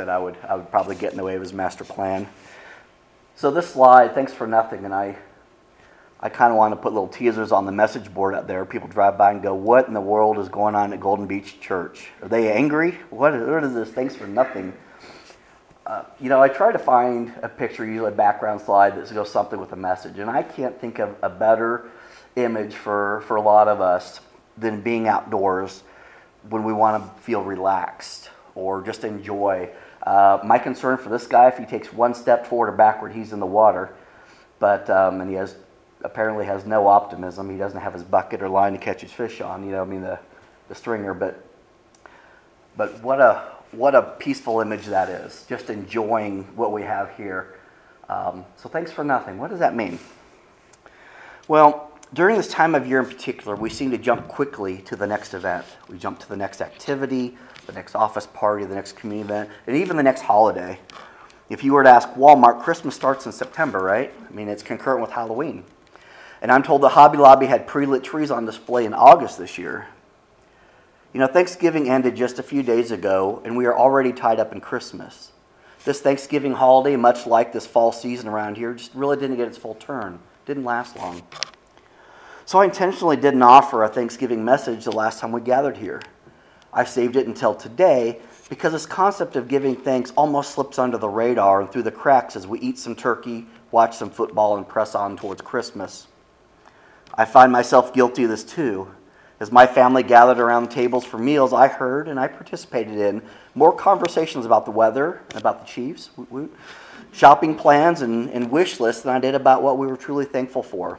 said I would, I would probably get in the way of his master plan. So this slide, thanks for nothing, and I, I kind of want to put little teasers on the message board out there. People drive by and go, "What in the world is going on at Golden Beach Church? Are they angry? What, what is this? Thanks for nothing." Uh, you know, I try to find a picture, usually a background slide that goes something with a message, and I can't think of a better image for, for a lot of us than being outdoors when we want to feel relaxed or just enjoy. Uh, my concern for this guy, if he takes one step forward or backward, he's in the water. But um, and he has apparently has no optimism. He doesn't have his bucket or line to catch his fish on. You know, I mean the the stringer. But but what a what a peaceful image that is. Just enjoying what we have here. Um, so thanks for nothing. What does that mean? Well, during this time of year in particular, we seem to jump quickly to the next event. We jump to the next activity, the next office party, the next community event, and even the next holiday. If you were to ask Walmart, Christmas starts in September, right? I mean, it's concurrent with Halloween. And I'm told the Hobby Lobby had pre lit trees on display in August this year. You know, Thanksgiving ended just a few days ago, and we are already tied up in Christmas. This Thanksgiving holiday, much like this fall season around here, just really didn't get its full turn. Didn't last long. So I intentionally didn't offer a Thanksgiving message the last time we gathered here. I saved it until today because this concept of giving thanks almost slips under the radar and through the cracks as we eat some turkey, watch some football, and press on towards Christmas. I find myself guilty of this too. As my family gathered around the tables for meals, I heard and I participated in more conversations about the weather about the Chiefs, shopping plans, and, and wish lists than I did about what we were truly thankful for.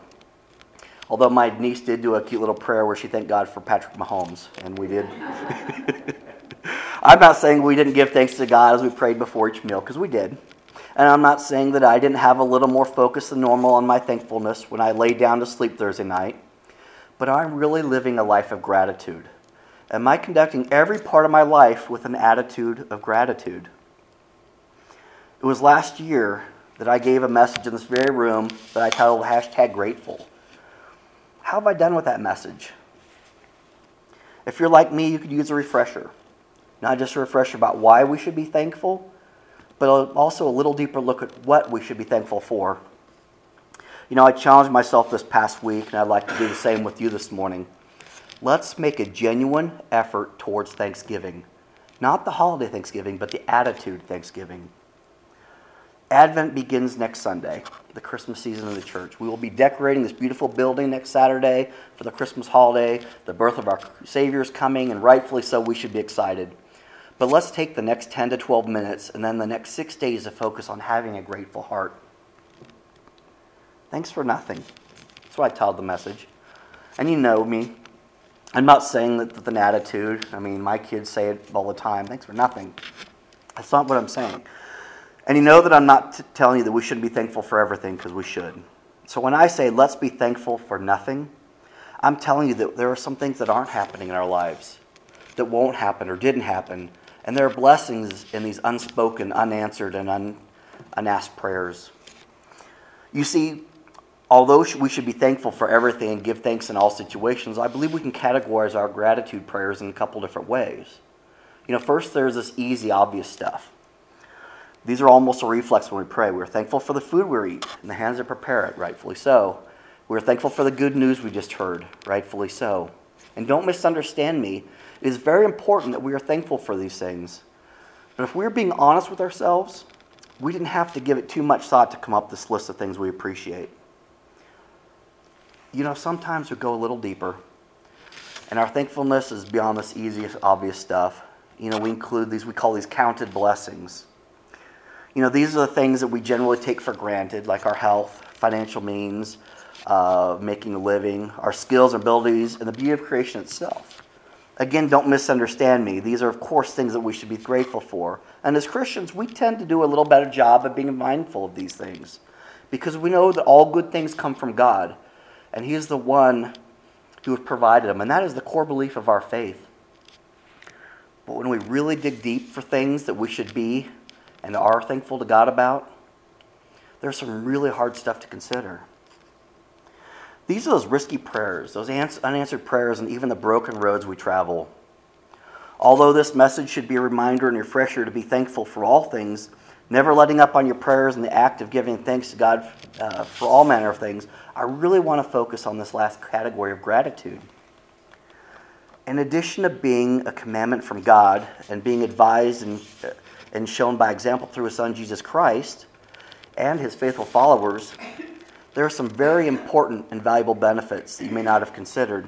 Although my niece did do a cute little prayer where she thanked God for Patrick Mahomes, and we did. I'm not saying we didn't give thanks to God as we prayed before each meal, because we did. And I'm not saying that I didn't have a little more focus than normal on my thankfulness when I laid down to sleep Thursday night. But I'm really living a life of gratitude. Am I conducting every part of my life with an attitude of gratitude? It was last year that I gave a message in this very room that I titled hashtag grateful. How have I done with that message? If you're like me, you could use a refresher. Not just a refresher about why we should be thankful, but also a little deeper look at what we should be thankful for. You know, I challenged myself this past week, and I'd like to do the same with you this morning. Let's make a genuine effort towards Thanksgiving. Not the holiday Thanksgiving, but the attitude Thanksgiving. Advent begins next Sunday, the Christmas season of the church. We will be decorating this beautiful building next Saturday for the Christmas holiday. The birth of our Savior is coming, and rightfully so, we should be excited. But let's take the next 10 to 12 minutes and then the next six days to focus on having a grateful heart. Thanks for nothing. That's what I titled the message. And you know me. I'm not saying that with an attitude. I mean, my kids say it all the time. Thanks for nothing. That's not what I'm saying. And you know that I'm not t- telling you that we shouldn't be thankful for everything because we should. So when I say let's be thankful for nothing, I'm telling you that there are some things that aren't happening in our lives, that won't happen or didn't happen. And there are blessings in these unspoken, unanswered, and un- unasked prayers. You see, although we should be thankful for everything and give thanks in all situations, I believe we can categorize our gratitude prayers in a couple different ways. You know, first there's this easy, obvious stuff. These are almost a reflex when we pray. We're thankful for the food we eat and the hands that prepare it, rightfully so. We're thankful for the good news we just heard, rightfully so. And don't misunderstand me. It is very important that we are thankful for these things. But if we're being honest with ourselves, we didn't have to give it too much thought to come up this list of things we appreciate. You know, sometimes we go a little deeper, and our thankfulness is beyond this easy, obvious stuff. You know, we include these, we call these counted blessings. You know, these are the things that we generally take for granted, like our health, financial means, uh, making a living, our skills and abilities, and the beauty of creation itself. Again, don't misunderstand me. These are, of course, things that we should be grateful for. And as Christians, we tend to do a little better job of being mindful of these things because we know that all good things come from God, and He is the one who has provided them. And that is the core belief of our faith. But when we really dig deep for things that we should be and are thankful to God about, there's some really hard stuff to consider. These are those risky prayers, those unanswered prayers, and even the broken roads we travel. Although this message should be a reminder and refresher to be thankful for all things, never letting up on your prayers and the act of giving thanks to God uh, for all manner of things, I really want to focus on this last category of gratitude. In addition to being a commandment from God and being advised and, uh, and shown by example through his son Jesus Christ and his faithful followers, there are some very important and valuable benefits that you may not have considered.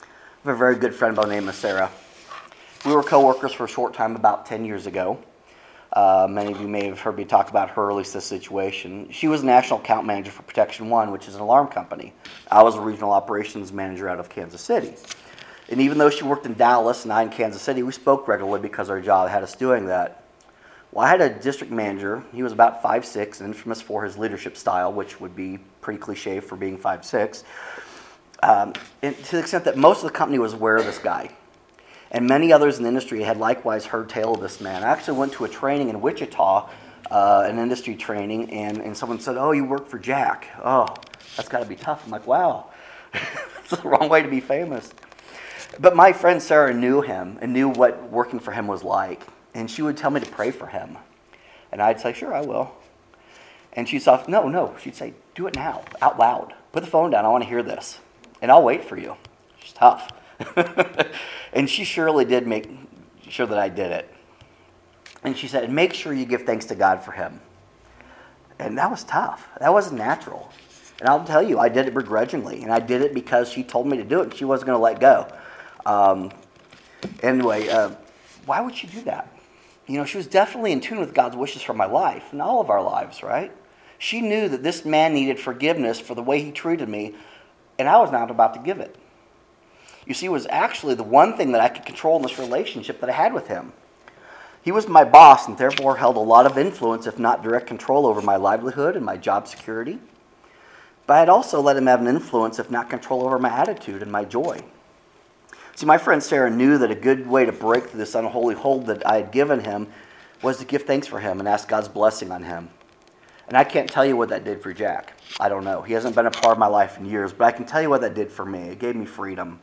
I have a very good friend by the name of Sarah. We were co workers for a short time about 10 years ago. Uh, many of you may have heard me talk about her, at least this situation. She was a national account manager for Protection One, which is an alarm company. I was a regional operations manager out of Kansas City. And even though she worked in Dallas and I in Kansas City, we spoke regularly because our job had us doing that. Well, I had a district manager. He was about 5'6 and infamous for his leadership style, which would be pretty cliche for being 5'6. Um, and to the extent that most of the company was aware of this guy. And many others in the industry had likewise heard tale of this man. I actually went to a training in Wichita, uh, an industry training, and, and someone said, Oh, you work for Jack. Oh, that's got to be tough. I'm like, Wow, that's the wrong way to be famous. But my friend Sarah knew him and knew what working for him was like. And she would tell me to pray for him. And I'd say, Sure, I will. And she'd say, No, no. She'd say, Do it now, out loud. Put the phone down. I want to hear this. And I'll wait for you. She's tough. and she surely did make sure that I did it. And she said, Make sure you give thanks to God for him. And that was tough. That wasn't natural. And I'll tell you, I did it begrudgingly. And I did it because she told me to do it and she wasn't going to let go. Um, anyway, uh, why would she do that? You know, she was definitely in tune with God's wishes for my life and all of our lives, right? She knew that this man needed forgiveness for the way he treated me, and I was not about to give it. You see, it was actually the one thing that I could control in this relationship that I had with him. He was my boss and therefore held a lot of influence, if not direct control, over my livelihood and my job security. But I'd also let him have an influence, if not control, over my attitude and my joy. See, my friend Sarah knew that a good way to break this unholy hold that I had given him was to give thanks for him and ask God's blessing on him. And I can't tell you what that did for Jack. I don't know. He hasn't been a part of my life in years, but I can tell you what that did for me. It gave me freedom.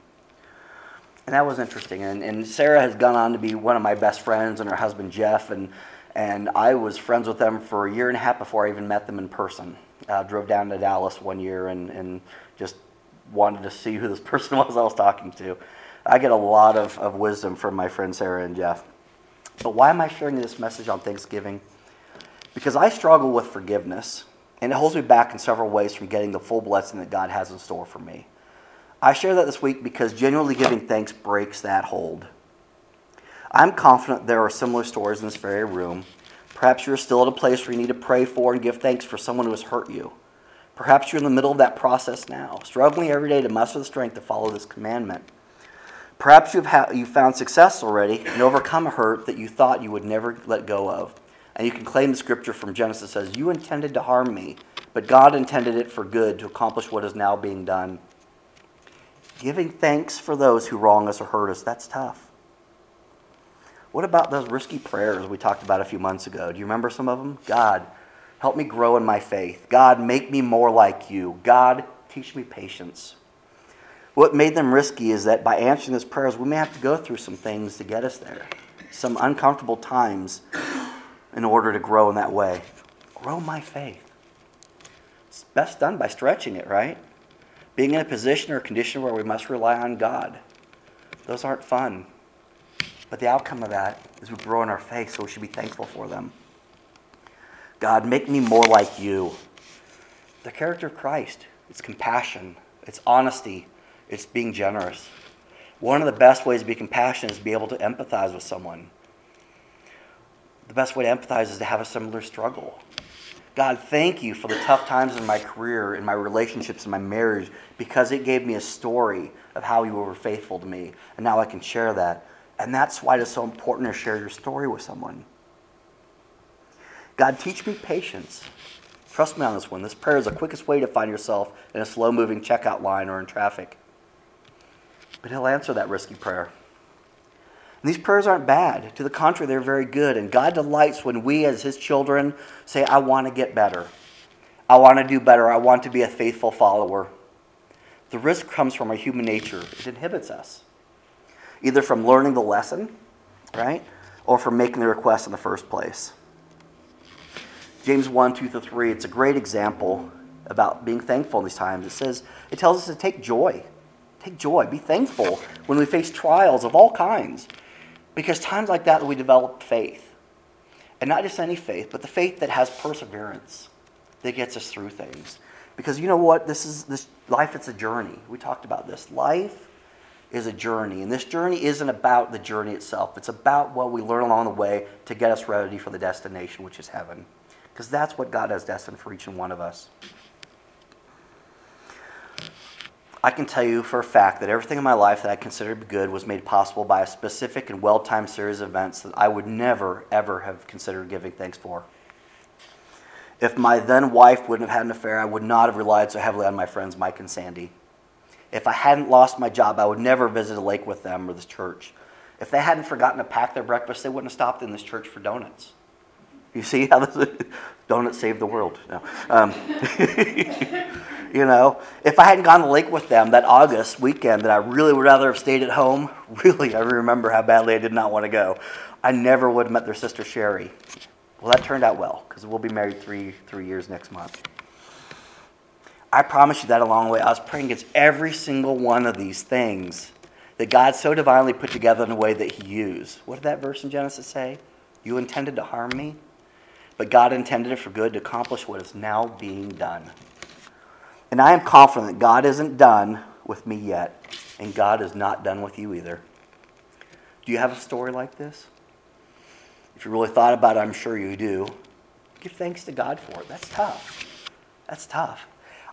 And that was interesting. And, and Sarah has gone on to be one of my best friends and her husband Jeff. And, and I was friends with them for a year and a half before I even met them in person. Uh, drove down to Dallas one year and, and just wanted to see who this person was I was talking to. I get a lot of, of wisdom from my friends Sarah and Jeff. But why am I sharing this message on Thanksgiving? Because I struggle with forgiveness, and it holds me back in several ways from getting the full blessing that God has in store for me. I share that this week because genuinely giving thanks breaks that hold. I'm confident there are similar stories in this very room. Perhaps you're still at a place where you need to pray for and give thanks for someone who has hurt you. Perhaps you're in the middle of that process now, struggling every day to muster the strength to follow this commandment. Perhaps you've, ha- you've found success already and overcome a hurt that you thought you would never let go of. And you can claim the scripture from Genesis says, You intended to harm me, but God intended it for good to accomplish what is now being done. Giving thanks for those who wrong us or hurt us, that's tough. What about those risky prayers we talked about a few months ago? Do you remember some of them? God, help me grow in my faith. God, make me more like you. God, teach me patience. What made them risky is that by answering those prayers, we may have to go through some things to get us there, some uncomfortable times in order to grow in that way. Grow my faith. It's best done by stretching it, right? being in a position or a condition where we must rely on God. Those aren't fun. But the outcome of that is we grow in our faith, so we should be thankful for them. God, make me more like you. The character of Christ, it's compassion, it's honesty, it's being generous. One of the best ways to be compassionate is to be able to empathize with someone. The best way to empathize is to have a similar struggle. God, thank you for the tough times in my career, in my relationships, in my marriage, because it gave me a story of how you were faithful to me. And now I can share that. And that's why it's so important to share your story with someone. God, teach me patience. Trust me on this one. This prayer is the quickest way to find yourself in a slow moving checkout line or in traffic. But He'll answer that risky prayer. And these prayers aren't bad. To the contrary, they're very good. And God delights when we, as His children, say, I want to get better. I want to do better. I want to be a faithful follower. The risk comes from our human nature, it inhibits us. either from learning the lesson, right, or from making the request in the first place. James 1 2 through 3, it's a great example about being thankful in these times. It says, it tells us to take joy. Take joy. Be thankful when we face trials of all kinds. Because times like that, we develop faith. And not just any faith, but the faith that has perseverance that gets us through things. Because you know what? This is this life it's a journey. We talked about this. Life is a journey. And this journey isn't about the journey itself. It's about what we learn along the way to get us ready for the destination, which is heaven. Because that's what God has destined for each and one of us. I can tell you for a fact that everything in my life that I considered good was made possible by a specific and well timed series of events that I would never, ever have considered giving thanks for. If my then wife wouldn't have had an affair, I would not have relied so heavily on my friends Mike and Sandy. If I hadn't lost my job, I would never visit a lake with them or this church. If they hadn't forgotten to pack their breakfast, they wouldn't have stopped in this church for donuts. You see how this donuts save the world? No. Um, you know, if I hadn't gone to the lake with them that August weekend that I really would rather have stayed at home, really, I remember how badly I did not want to go. I never would have met their sister Sherry. Well, that turned out well because we'll be married three, three years next month. I promise you that along the way, I was praying against every single one of these things that God so divinely put together in a way that He used. What did that verse in Genesis say? You intended to harm me, but God intended it for good to accomplish what is now being done. And I am confident that God isn't done with me yet, and God is not done with you either. Do you have a story like this? If you really thought about it, I'm sure you do. Give thanks to God for it. That's tough. That's tough.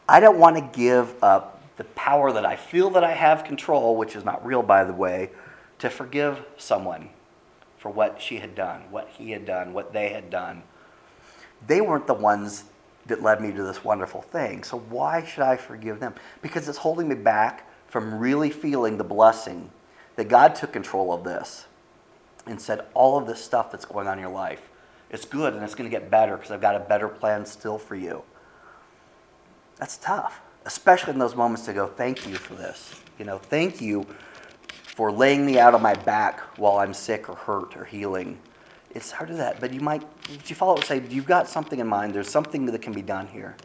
I don't want to give up the power that I feel that I have control, which is not real, by the way, to forgive someone for what she had done, what he had done, what they had done. They weren't the ones that led me to this wonderful thing. So why should I forgive them? Because it's holding me back from really feeling the blessing that God took control of this and said, all of this stuff that's going on in your life, it's good and it's going to get better because I've got a better plan still for you. That's tough, especially in those moments to go, thank you for this. You know, thank you for laying me out on my back while I'm sick or hurt or healing. It's hard to that, but you might, if you follow it, say, you've got something in mind. There's something that can be done here.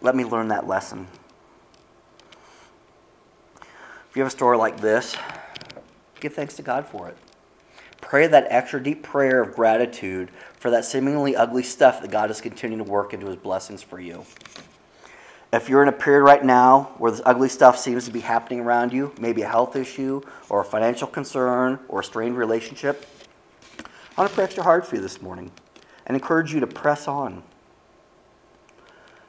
Let me learn that lesson. If you have a story like this, give thanks to God for it. Pray that extra deep prayer of gratitude for that seemingly ugly stuff that God is continuing to work into his blessings for you. If you're in a period right now where this ugly stuff seems to be happening around you, maybe a health issue or a financial concern or a strained relationship, I want to pray extra hard for you this morning and encourage you to press on.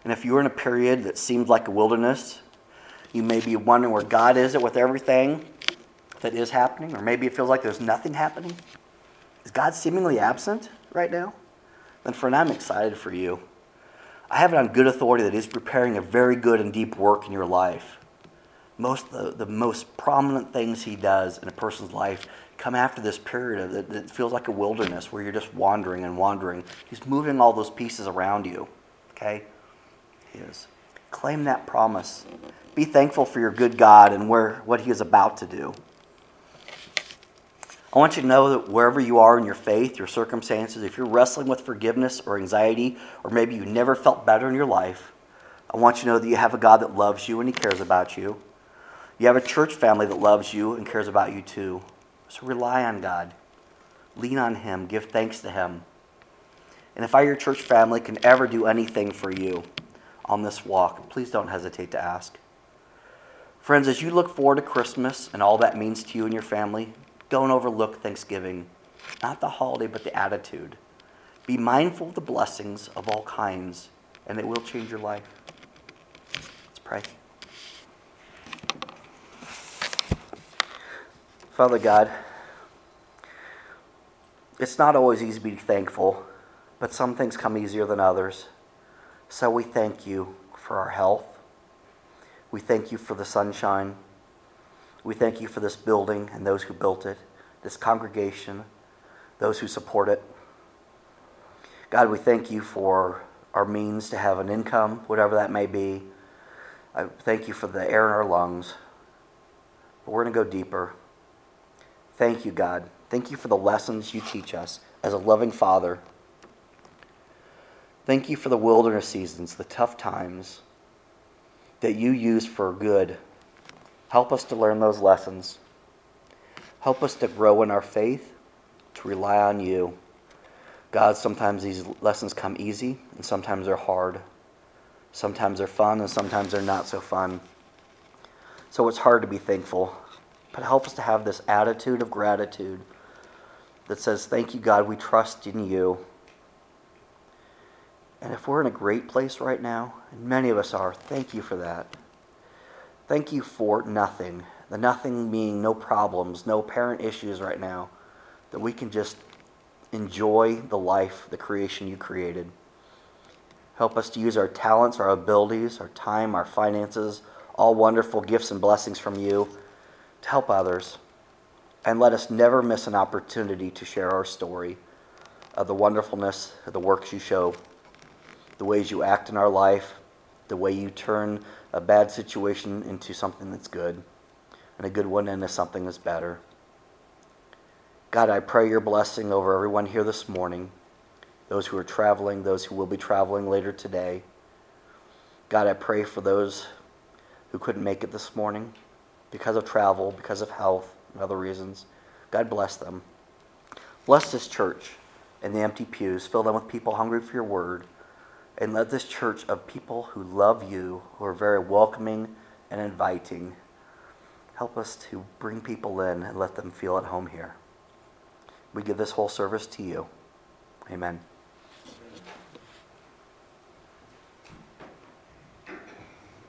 And if you're in a period that seems like a wilderness, you may be wondering where God is it with everything that is happening, or maybe it feels like there's nothing happening. Is God seemingly absent right now? Then, friend, I'm excited for you. I have it on good authority that He's preparing a very good and deep work in your life. Most the, the most prominent things He does in a person's life come after this period of, that, that feels like a wilderness where you're just wandering and wandering. He's moving all those pieces around you. Okay? He is. Claim that promise. Be thankful for your good God and where, what He is about to do. I want you to know that wherever you are in your faith, your circumstances, if you're wrestling with forgiveness or anxiety, or maybe you never felt better in your life, I want you to know that you have a God that loves you and He cares about you. You have a church family that loves you and cares about you too. So rely on God. Lean on Him. Give thanks to Him. And if I, your church family, can ever do anything for you on this walk, please don't hesitate to ask. Friends, as you look forward to Christmas and all that means to you and your family, don't overlook Thanksgiving, not the holiday, but the attitude. Be mindful of the blessings of all kinds, and it will change your life. Let's pray. Father God, it's not always easy to be thankful, but some things come easier than others. So we thank you for our health. We thank you for the sunshine. We thank you for this building and those who built it, this congregation, those who support it. God, we thank you for our means to have an income, whatever that may be. I thank you for the air in our lungs. But we're going to go deeper. Thank you, God. Thank you for the lessons you teach us as a loving Father. Thank you for the wilderness seasons, the tough times that you use for good. Help us to learn those lessons. Help us to grow in our faith, to rely on you. God, sometimes these lessons come easy and sometimes they're hard. Sometimes they're fun and sometimes they're not so fun. So it's hard to be thankful. But help us to have this attitude of gratitude that says, Thank you, God, we trust in you. And if we're in a great place right now, and many of us are, thank you for that. Thank you for nothing. The nothing being no problems, no parent issues right now, that we can just enjoy the life, the creation you created. Help us to use our talents, our abilities, our time, our finances, all wonderful gifts and blessings from you to help others. And let us never miss an opportunity to share our story of the wonderfulness of the works you show, the ways you act in our life, the way you turn a bad situation into something that's good, and a good one into something that's better. God, I pray your blessing over everyone here this morning, those who are traveling, those who will be traveling later today. God, I pray for those who couldn't make it this morning because of travel, because of health, and other reasons. God bless them. Bless this church and the empty pews. Fill them with people hungry for your word. And let this church of people who love you, who are very welcoming and inviting, help us to bring people in and let them feel at home here. We give this whole service to you. Amen.